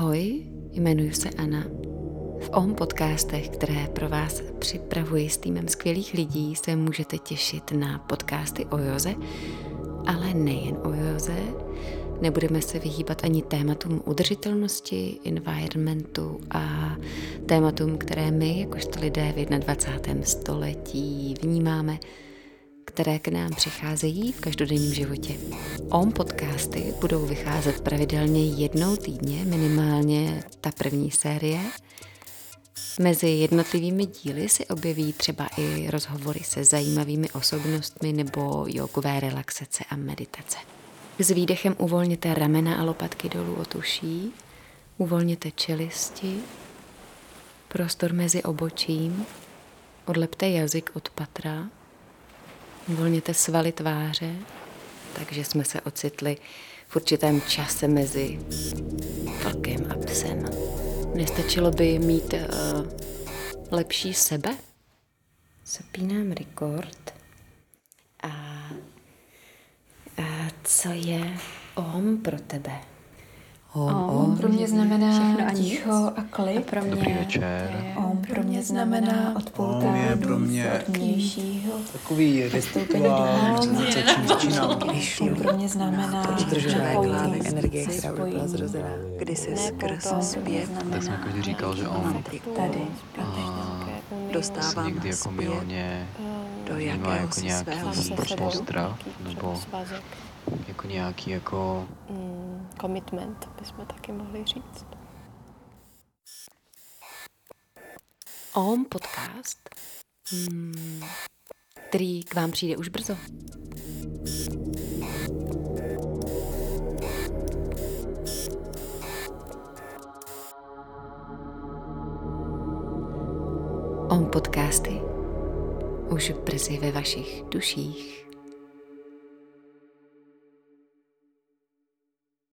Ahoj, jmenuji se Anna. V OM podcastech, které pro vás připravuji s týmem skvělých lidí, se můžete těšit na podcasty o joze, ale nejen o joze. Nebudeme se vyhýbat ani tématům udržitelnosti, environmentu a tématům, které my, jakožto lidé v 21. století, vnímáme které k nám přicházejí v každodenním životě. OM podcasty budou vycházet pravidelně jednou týdně, minimálně ta první série. Mezi jednotlivými díly si objeví třeba i rozhovory se zajímavými osobnostmi nebo jogové relaxace a meditace. S výdechem uvolněte ramena a lopatky dolů od uší, uvolněte čelisti, prostor mezi obočím, odlepte jazyk od patra, Uvolněte svaly tváře, takže jsme se ocitli v určitém čase mezi vlkem a psem. Nestačilo by mít uh, lepší sebe? Zapínám rekord. A, a co je OM pro tebe? Om, om, pro mě znamená ticho a klid. A pro mě Dobrý večer. Om pro mě znamená odpoutání je pro mě. Takový rituál, Om pro mě znamená udržování energie, která byla zrozená. Kdy se skrz zpěv. Tak jsem jako říkal, že on tady dostávám někdy jako milně do jakého jako nějaký postrach nebo jako nějaký jako... Mm, commitment, bychom taky mohli říct. OM podcast, hmm, který k vám přijde už brzo. OM podcasty už brzy ve vašich duších.